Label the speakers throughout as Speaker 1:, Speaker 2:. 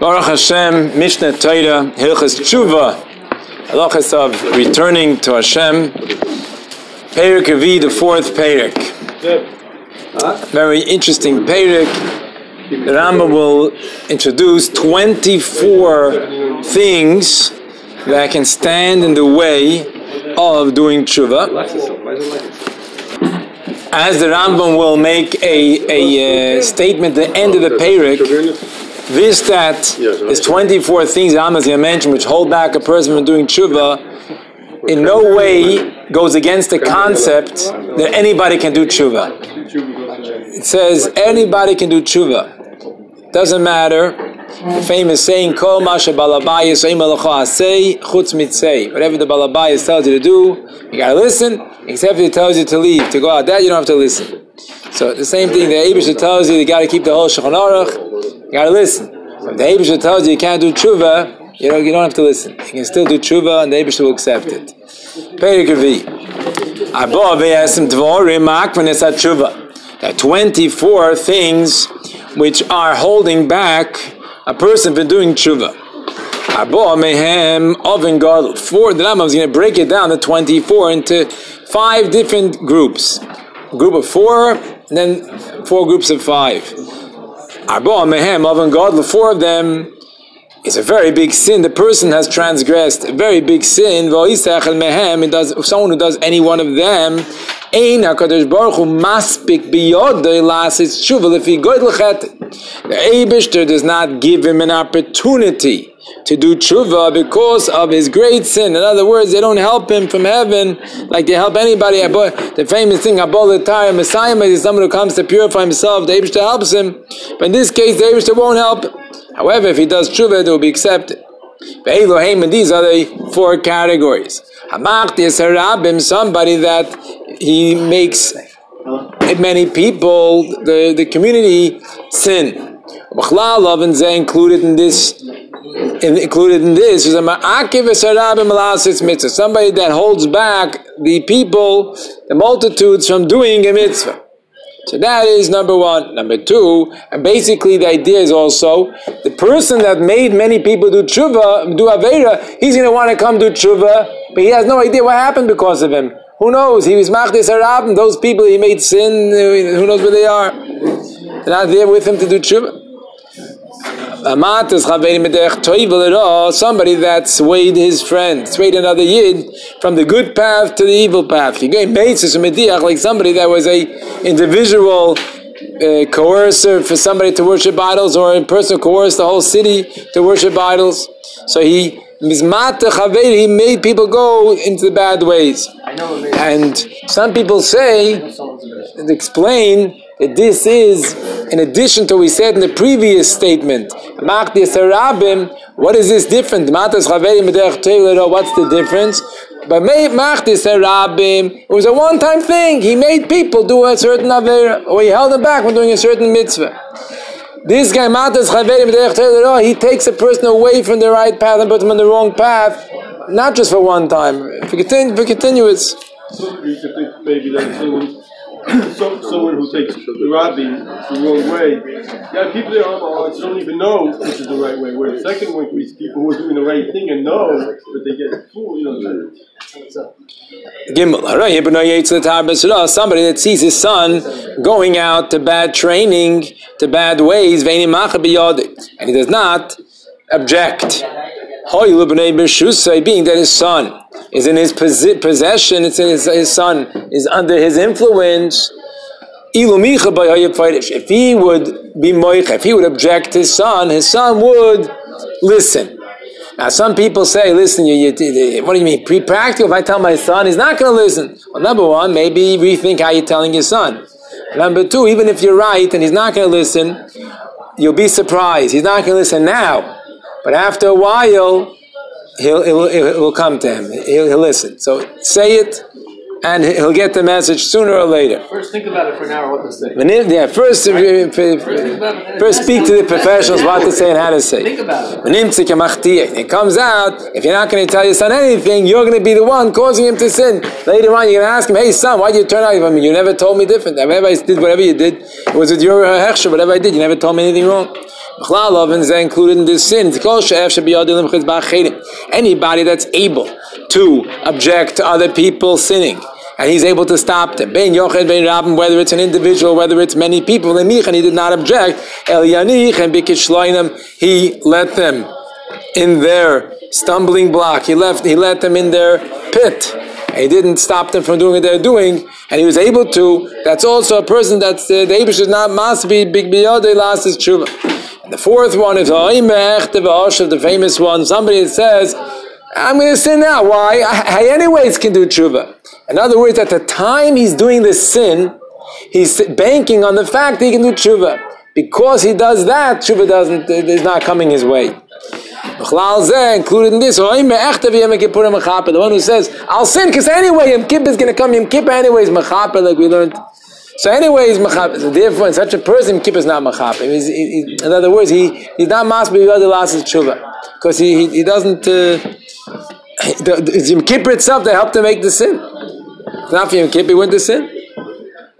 Speaker 1: Baruch Hashem, Mishnah Torah, Hilchas Tshuva, halachas of returning to Hashem. Perik Avi, the fourth Perik. Very interesting Perik. The Rambam will introduce 24 things that can stand in the way of doing tshuva. As the Rambam will make a, a uh, statement at the end of the Perik, this that is 24 things that is mentioned which hold back a person from doing tshuva in no way goes against the concept that anybody can do tshuva. It says anybody can do tshuva. Doesn't matter. The famous saying, "Kol masha balabayis chutz mitzay." Whatever the balabayis tells you to do, you gotta listen. Except if he tells you to leave, to go out, that you don't have to listen. So the same thing, the Abisha tells you you gotta keep the whole Shulchan Aruch. You gotta listen. If the Abisha tells you you can't do tshuva, you know you don't have to listen. You can still do tshuva, and the Abisha will accept it. Perik Abba ve'esim dvorim akvanes tshuva. There are 24 things which are holding back a person from doing tshuva. Abba mehem oven. Four. The Rambam is going to break it down to 24 into five different groups. Group of four, then four groups of five. Arba mehem god gadol. Four of them is a very big sin. The person has transgressed a very big sin. mehem. It does someone who does any one of them. Ein Hakadosh Baruch Hu maspik biyodei lasis tshuva lefi goydel chet. The Eibushter does not give him an opportunity to do tshuva because of his great sin. In other words, they don't help him from heaven like they help anybody. The famous thing, Abolataya Messiah is someone who comes to purify himself. The Eibushter helps him, but in this case, the Eibushter won't help. However, if he does tshuva, it will be accepted. These are the four categories. Somebody that he makes many people, the, the community, sin. Love and Zeh included in this included in this is a ma'akiv mitzvah. somebody that holds back the people, the multitudes from doing a mitzvah. So that is number one. Number two, and basically the idea is also the person that made many people do tshuva, do avera, he's going to want to come do tshuva, but he has no idea what happened because of him. Who knows? He was Machdis Harab, and those people he made sin, who knows where they are? They're not there with him to do tshuva. Somebody that swayed his friend, swayed another yid from the good path to the evil path. Like somebody that was a individual uh, coercer for somebody to worship idols, or a person coerced the whole city to worship idols. So he he made people go into the bad ways. And some people say, and explain, that this is, in addition to what we said in the previous statement, what is this different? What's the difference? But it was a one-time thing. He made people do a certain avera, or he held them back from doing a certain mitzvah. This guy, Matas Chaverim, he takes a person away from the right path and puts him on the wrong path, not just for one time, for, continu- for continuous.
Speaker 2: So you could think maybe that so, someone who takes the rabbi the wrong way, yeah, people there are don't even know this is the right way. Where the second one is people who are doing the right thing and know, but they get fooled, you know.
Speaker 1: Gimel, somebody that sees his son going out to bad training, to bad ways, and he does not object. Being that his son is in his possession, it's in his, his son is under his influence. If he would be moich, if he would object his son, his son would listen. Now, some people say, listen, you, you, what do you mean? Pre practical, if I tell my son, he's not going to listen. Well, number one, maybe rethink how you're telling your son. Number two, even if you're right and he's not going to listen, you'll be surprised. He's not going to listen now. But after a while, he'll, it will, it will come to him. He'll, he'll listen. So say it, and he'll get the message sooner or later.
Speaker 3: First, think about it for an hour. What to say.
Speaker 1: Yeah, first, uh, first, first speak to the professionals what to say and how to say.
Speaker 3: Think about it.
Speaker 1: It comes out if you're not going to tell your son anything, you're going to be the one causing him to sin. Later on, you're going to ask him, "Hey, son, why did you turn out? I mean, you never told me different. Whatever I did, whatever you did, it was with your uh, hechsher. Whatever I did, you never told me anything wrong." Chlalav is included in this sin. Anybody that's able to object to other people sinning, and he's able to stop them. Ben Yochid, Ben Rabin, whether it's an individual, whether it's many people, and he did not object. El Yanich and Bikishloinim, he let them in their stumbling block. He left. He let them in their pit. He didn't stop them from doing what they're doing, and he was able to. That's also a person that's uh, the Abish is not must be big beyond last is tshuva. The fourth one is oh, the famous one. Somebody says, I'm going to sin now. Why? I, I anyways can do tshuva. In other words, at the time he's doing this sin, he's banking on the fact that he can do tshuva. Because he does that, tshuva doesn't, is not coming his way. Included in this, oh, the one who says, I'll sin because anyway, Yom Kippur is going to come, Yom Kippur anyways, like we learned so anyway, he's machap. So therefore, such a person, kippur is not machap. in other words, he he's not mas b'yod last tshuva because he, he, he doesn't. Uh, the, it's Yom Kippur itself that helped him make the sin. It's not for Yom Kippur, he went to sin.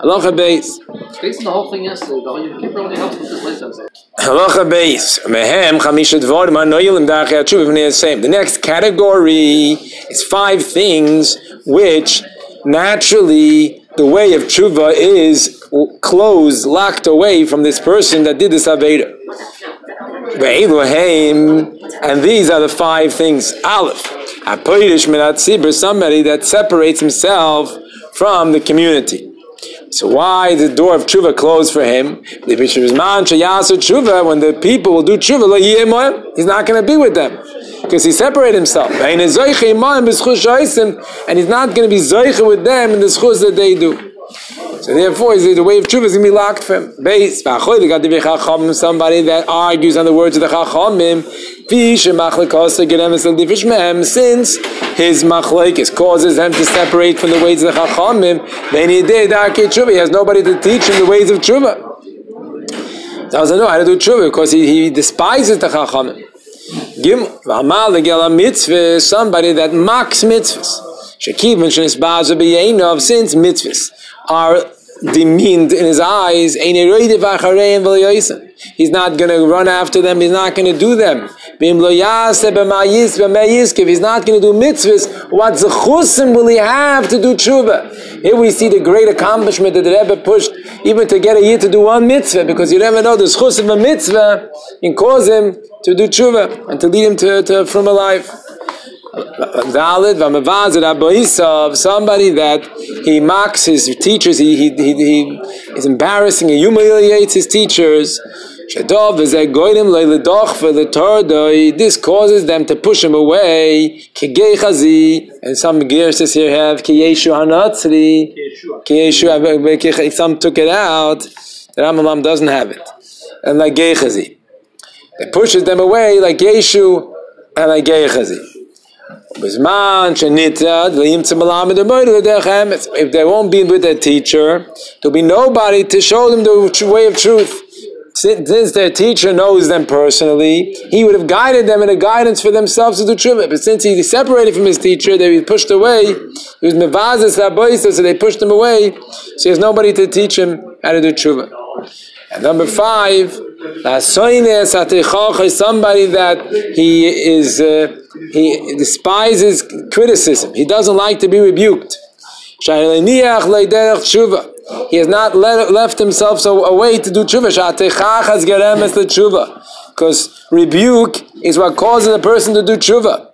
Speaker 1: Halacha beis.
Speaker 3: Based on the whole thing yesterday, the Yom Kippur only helps with this lesson.
Speaker 1: Halacha beis. Mehem chamisha dvorim hanoyilim dachei tshuva same. The next category is five things which naturally the way of tshuva is closed, locked away from this person that did this aveda. And these are the five things. Aleph, somebody that separates himself from the community. So why the door of tshuva closed for him? When the people will do tshuva, he's not going to be with them because he separated himself. And he's not going to be zoiche with them in the schuz that they do. So therefore, the way of tshuva is going to be locked for him. Base, somebody that argues on the words of the chachamim, since his machlekes causes them to separate from the ways of the chachamim, then he did tshuva. He has nobody to teach him the ways of tshuva. He doesn't know how to do tshuva because he, he despises the chachamim. Mitzvah, somebody that mocks mitzvahs. Since mitzvahs are demeaned in his eyes. He's not going to run after them. He's not going to do them. If he's not going to do mitzvahs, what zechusim will he have to do tshuva? Here we see the great accomplishment that the Rebbe pushed even to get a year to do one mitzvah because you never know the zechus of mitzvah can cause him to do tshuva and to lead him to, to from a life. Valid of somebody that he mocks his teachers, he, he, he, he is embarrassing, he humiliates his teachers. This causes them to push him away. And some Gerses here have Some took it out. The Rambam doesn't have it. And like Gechazi. It pushes them away like Yeshu and like Gechazi. If they won't be with their teacher, there'll be nobody to show them the way of truth. Since their teacher knows them personally, he would have guided them in a guidance for themselves to do tshuva. But since he separated from his teacher, they were pushed away. He was mevazes laboisa, so they pushed him away. So he has nobody to teach him how to do tshuva. And number five, somebody that he is. Uh, he despises criticism. He doesn't like to be rebuked. He has not let, left himself so away to do tshuva. Because rebuke is what causes a person to do tshuva.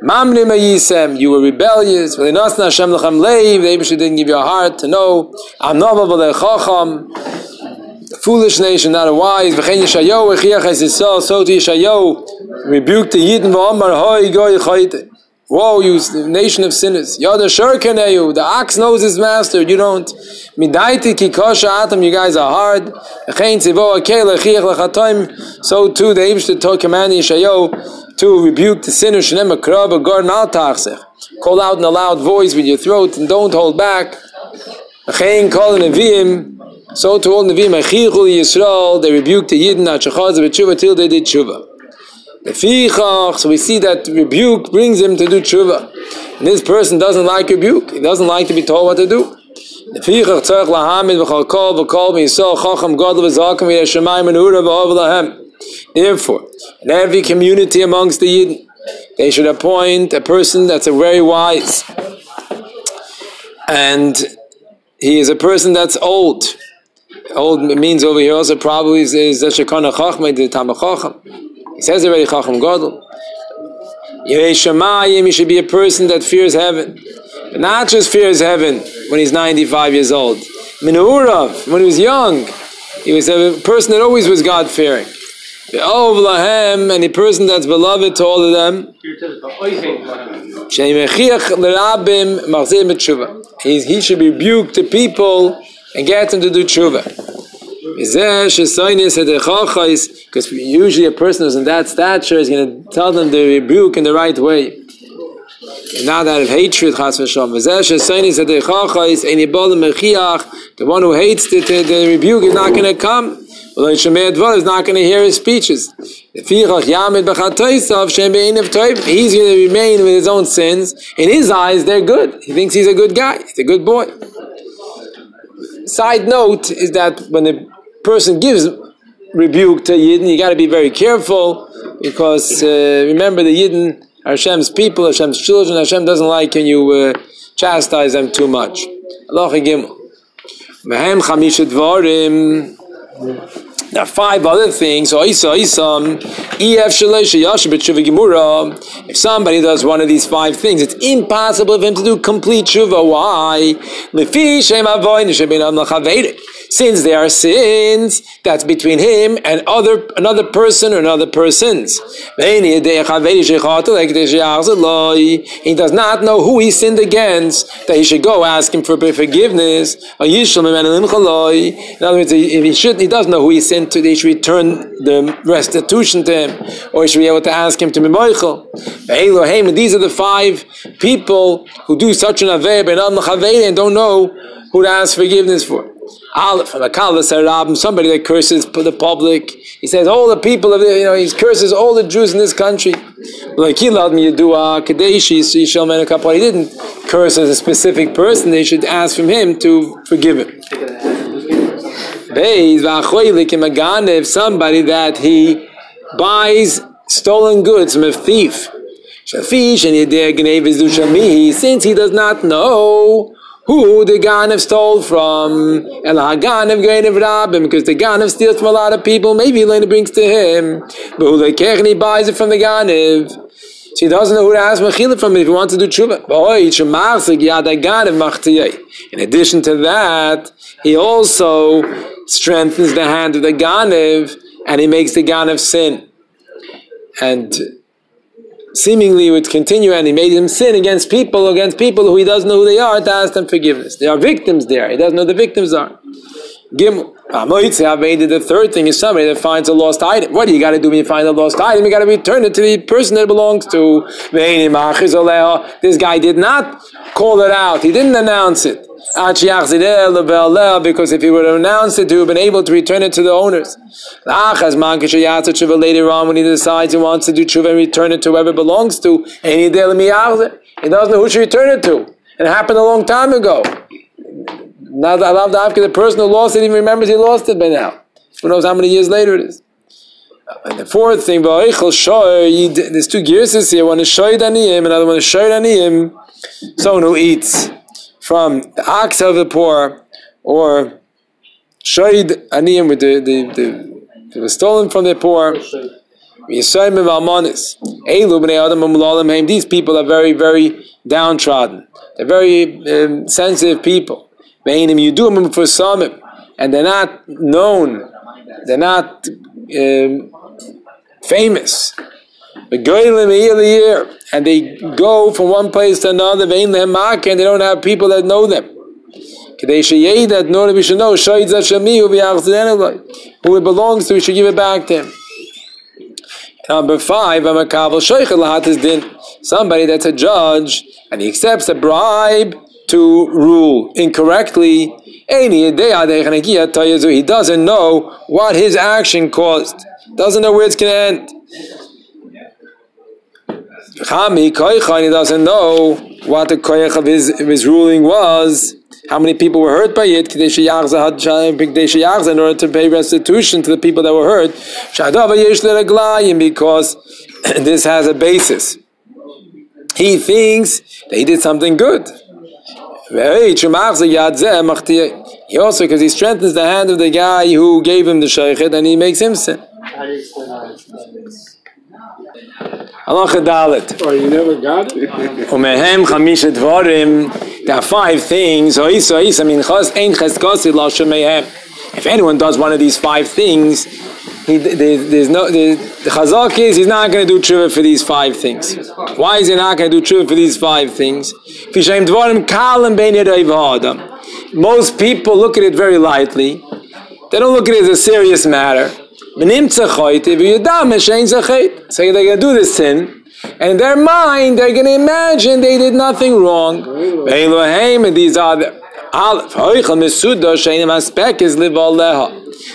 Speaker 1: You were rebellious. The didn't give you a heart to know foolish nation, not a wise. V'chein Yeshayahu echiach es Yisrael, so to Yeshayahu rebuked the Yidden v'omar hoi goy chayte. Woe, you nation of sinners. Yoda shurkeneyu, the ox knows his master, you don't. Midaiti ki kosha atam, you guys are hard. V'chein tzivo akel echiach lechatoim, so too the Eibush to command Yeshayahu to rebuke the sinner, call out in a loud voice with your throat and don't hold back. So to all Nevi'im, Yisrael, they rebuked the Yidden, till they did tshuva. So we see that rebuke brings him to do tshuva. And this person doesn't like rebuke. He doesn't like to be told what to do. Therefore, in every community amongst the Yidden, they should appoint a person that's a very wise. And he is a person that's old. Old means over here also probably is the Shekana Chachma, the Tamachacham. He says already Chacham Gadol. Yirei Shemayim, he should be a person that fears heaven. But not just fears heaven when he's 95 years old. Minurav, when he was young, he was a person that always was God fearing. Lahem, and a person that's beloved to all of them. He, he should rebuke the people and get them to do tshuva. Because usually a person who's in that stature is going to tell them the rebuke in the right way. And not out of hatred, chas v'shom. The one who hates the, the, the rebuke is not going to come. Well, is not going to hear his speeches. He's going to remain with his own sins. In his eyes, they're good. He thinks he's a good guy. He's a good boy. Side note is that when a person gives rebuke to Yidden, you got to be very careful because uh, remember the Yidden are Hashem's people, Hashem's children. Hashem doesn't like when you uh, chastise them too much. Allah Gimel. There are five other things. Oh, um, if somebody does one of these five things, it's impossible for him to do complete tshuva. Why? Since there are sins that's between him and other another person or another persons. He does not know who he sinned against, that he should go ask him for forgiveness. In other words, if he should, he doesn't know who he sinned to, he should return the restitution to him, or he should be able to ask him to be. These are the five people who do such an aveh and don't know who to ask forgiveness for somebody that curses the public. He says all the people of the, you know, he curses all the Jews in this country. He didn't curse as a specific person, they should ask from him to forgive him. Somebody that he buys stolen goods from a thief. Since he does not know who the Ganav stole from. El Haganav Gainav Rabim, because the Ganav steals from a lot of people, maybe Elena brings to him. But who the Kechni buys it from the Ganav. So he doesn't know who to ask Mechila from if he wants to do tshuva. In addition to that, he also strengthens the hand of the Ganav and he makes the Ganav sin. And seemingly would continue and he made him sin against people, against people who he doesn't know who they are, to ask them forgiveness. There are victims there. He doesn't know the victims are. Gimel. The third thing is somebody that finds a lost item. What do you got to do when you find a lost item? You got to return it to the person that it belongs to. This guy did not call it out. He didn't announce it. Because if he would have announced it, he would have been able to return it to the owners. Later on, when he decides he wants to do tshuva and return it to whoever it belongs to, he doesn't know who to return it to. It happened a long time ago. Now I love the after the person who lost it even remembers he lost it by now. Who knows how many years later it is. And the fourth thing, there's two gears here. One is shoyd aniyim, another one is shoyd aniyim. Someone who eats from the ox of the poor, or shoyd aniyim with the, the, the, was stolen from the poor. These people are very, very downtrodden. They're very um, sensitive people. And they're not known, they're not um, famous. And they go from one place to another, and they don't have people that know them. Who it belongs to, we should give it back to him. Number five, somebody that's a judge and he accepts a bribe to rule incorrectly. He doesn't know what his action caused. Doesn't know where it's going to end. Chami koicha, he doesn't know what the koich of his, of his ruling was. How many people were hurt by it? In order to pay restitution to the people that were hurt. Because this has a basis. He thinks that he did something good. He also, because he strengthens the hand of the guy who gave him the shaykhet and he makes him sin. Halacha Dalit.
Speaker 2: Oh, you never got it?
Speaker 1: Umehem chamisha dvarim. There are five things. If anyone does one of these five things, he, there, there's no the, the chazak is he's not going to do tshuva for these five things. Why is he not going to do tshuva for these five things? Most people look at it very lightly. They don't look at it as a serious matter. So they're to do this sin, and in their mind, they're to imagine they did nothing wrong. And these are the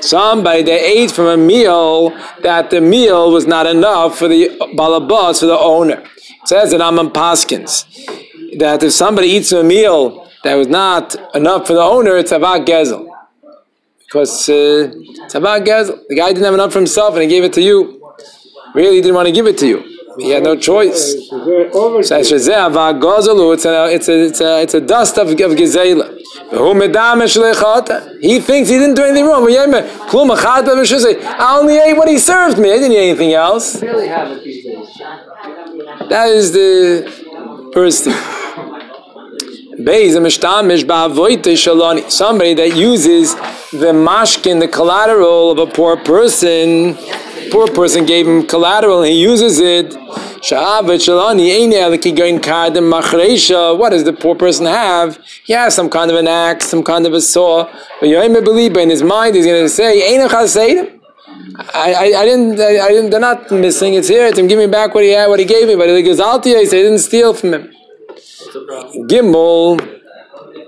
Speaker 1: Somebody they ate from a meal that the meal was not enough for the balabas, for the owner. It says in Amman Paskins that if somebody eats a meal that was not enough for the owner, it's a gezel. Because uh, it's about gezel. The guy didn't have enough for himself and he gave it to you. Really, he didn't want to give it to you. He had no choice. it's a, it's a, it's a, it's a dust of, of gezela. He thinks he didn't do anything wrong. I only ate what he served me. I didn't eat anything else. That is the first thing. Somebody that uses the mashkin, the collateral of a poor person. Poor person gave him collateral and he uses it. What does the poor person have? He has some kind of an axe, some kind of a saw. But in his mind, he's going to say, I, I, I, didn't, I, I, didn't, they're not missing. It's here. It's him. Give me back what he had, what he gave me. But he goes, Altia, he said, I didn't steal from him. Gimel,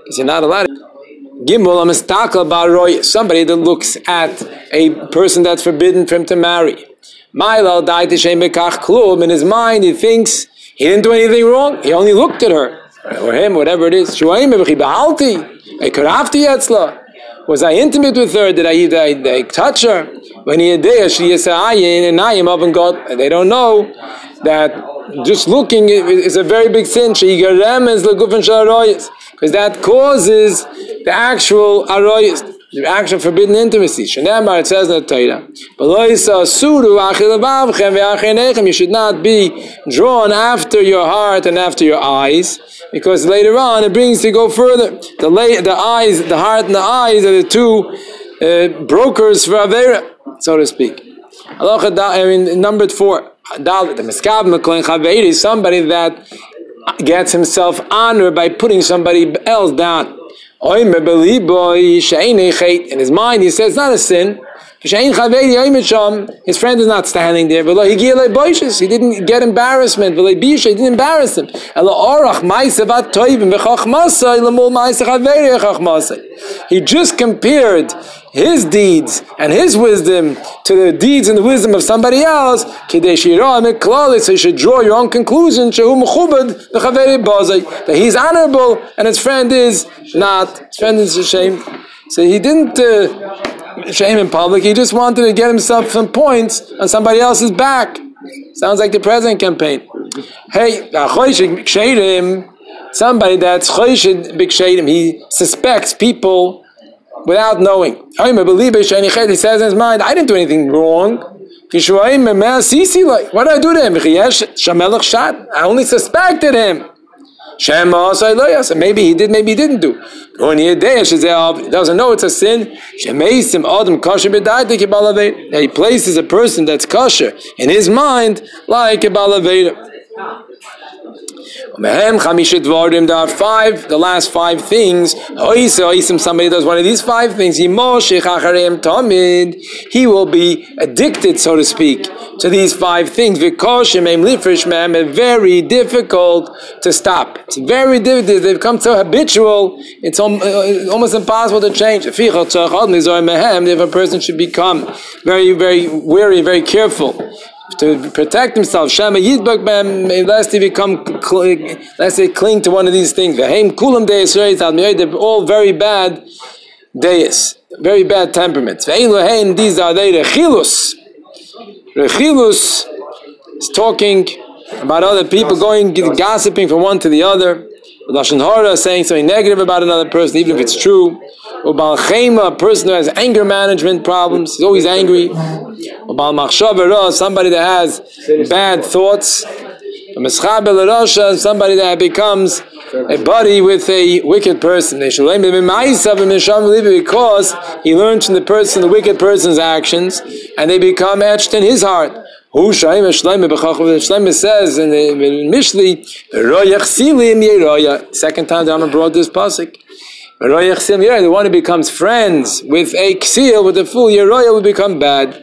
Speaker 1: is not allowed. Gimel, I'm a baroy, somebody that looks at a person that's forbidden for him to marry. Milo died to Shem Klum. In his mind, he thinks he didn't do anything wrong. He only looked at her. Or him, whatever it is. Was I intimate with her? Did I, did I, did I touch her? When he there, she is and I am up and God. They don't know that just looking is a very big sin. Because that causes the actual aroyas, the actual forbidden intimacy. Shenemar, it says in the Torah, you should not be drawn after your heart and after your eyes, because later on it brings to go further. The, the eyes, the heart and the eyes are the two uh, brokers for Avera, so to speak. I mean, numbered four. Somebody that gets himself honored by putting somebody else down. In his mind, he says not a sin. His friend is not standing there. He didn't get embarrassment. He didn't embarrass him. He just compared his deeds and his wisdom to the deeds and the wisdom of somebody else, so you should draw your own conclusion that he's honorable and his friend is not. His friend is ashamed. So he didn't uh, shame in public, he just wanted to get himself some points on somebody else's back. Sounds like the president campaign. Hey, uh, somebody that's he suspects people without knowing. He says in his mind, I didn't do anything wrong. What did I do to him? I only suspected him. Maybe he did, maybe he didn't do. He doesn't know it's a sin. He places a person that's kosher in his mind like a balaveda. Mehem chamisha dvarim. There are five, the last five things. Somebody does one of these five things. He will be addicted, so to speak, to these five things. It's very difficult to stop. It's very difficult. They've become so habitual. It's uh, almost impossible to change. If a person should become very, very wary, very careful to protect himself. Shama Yidbak lest he become, let's say, cling to one of these things. V'heim kulam deis they're all very bad deis, very bad temperaments. V'ein these are they, rechilus. Rechilus is talking about other people, going, gossiping from one to the other. Lashon Hara saying something negative about another person, even if it's true. Ubal Chema, a person who has anger management problems, he's always angry. Ubal Machshavara, somebody that has bad thoughts. Mischabel somebody that becomes a buddy with a wicked person. Because he learns from the person, the wicked person's actions, and they become etched in his heart. Who Shaim Shleim says in, Mishli, Second time Rambam brought this pasuk. The one who becomes friends with a ksil, with a fool, Yeroya will become bad.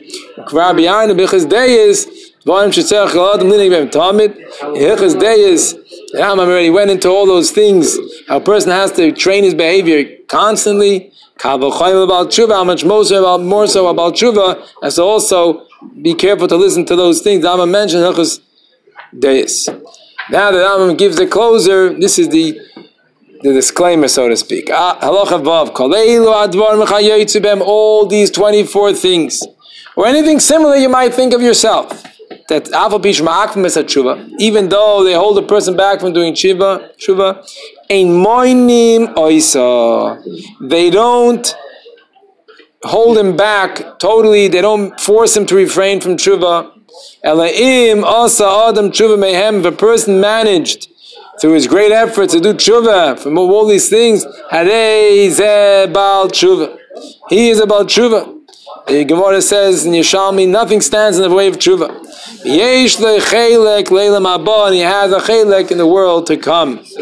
Speaker 1: Rabbi Yain Bichas Deyis, Dvarim Shetzach Chaladim Linig Bem Tamid, Hichas Deyis, the Rambam already went into all those things. A person has to train his behavior constantly. about tshuva, how much more so about more so about tshuva, as also be careful to listen to those things. The Rambam mentioned Hilchos Deis. Now the Rambam gives the closer. This is the the disclaimer, so to speak. Ah, all these 24 things. Or anything similar you might think of yourself. That even though they hold a person back from doing tshuva, tshuva, they don't hold him back totally. They don't force him to refrain from tshuva. Elaim asa adam tshuva mehem. If a person managed through his great effort to do tshuva from all these things, harei ze bal tshuva. He is about tshuva. The Gemara says in Yishalmi, nothing stands in the way of tshuva. Yesh le chelek leilam and he has a chelek in the world to come.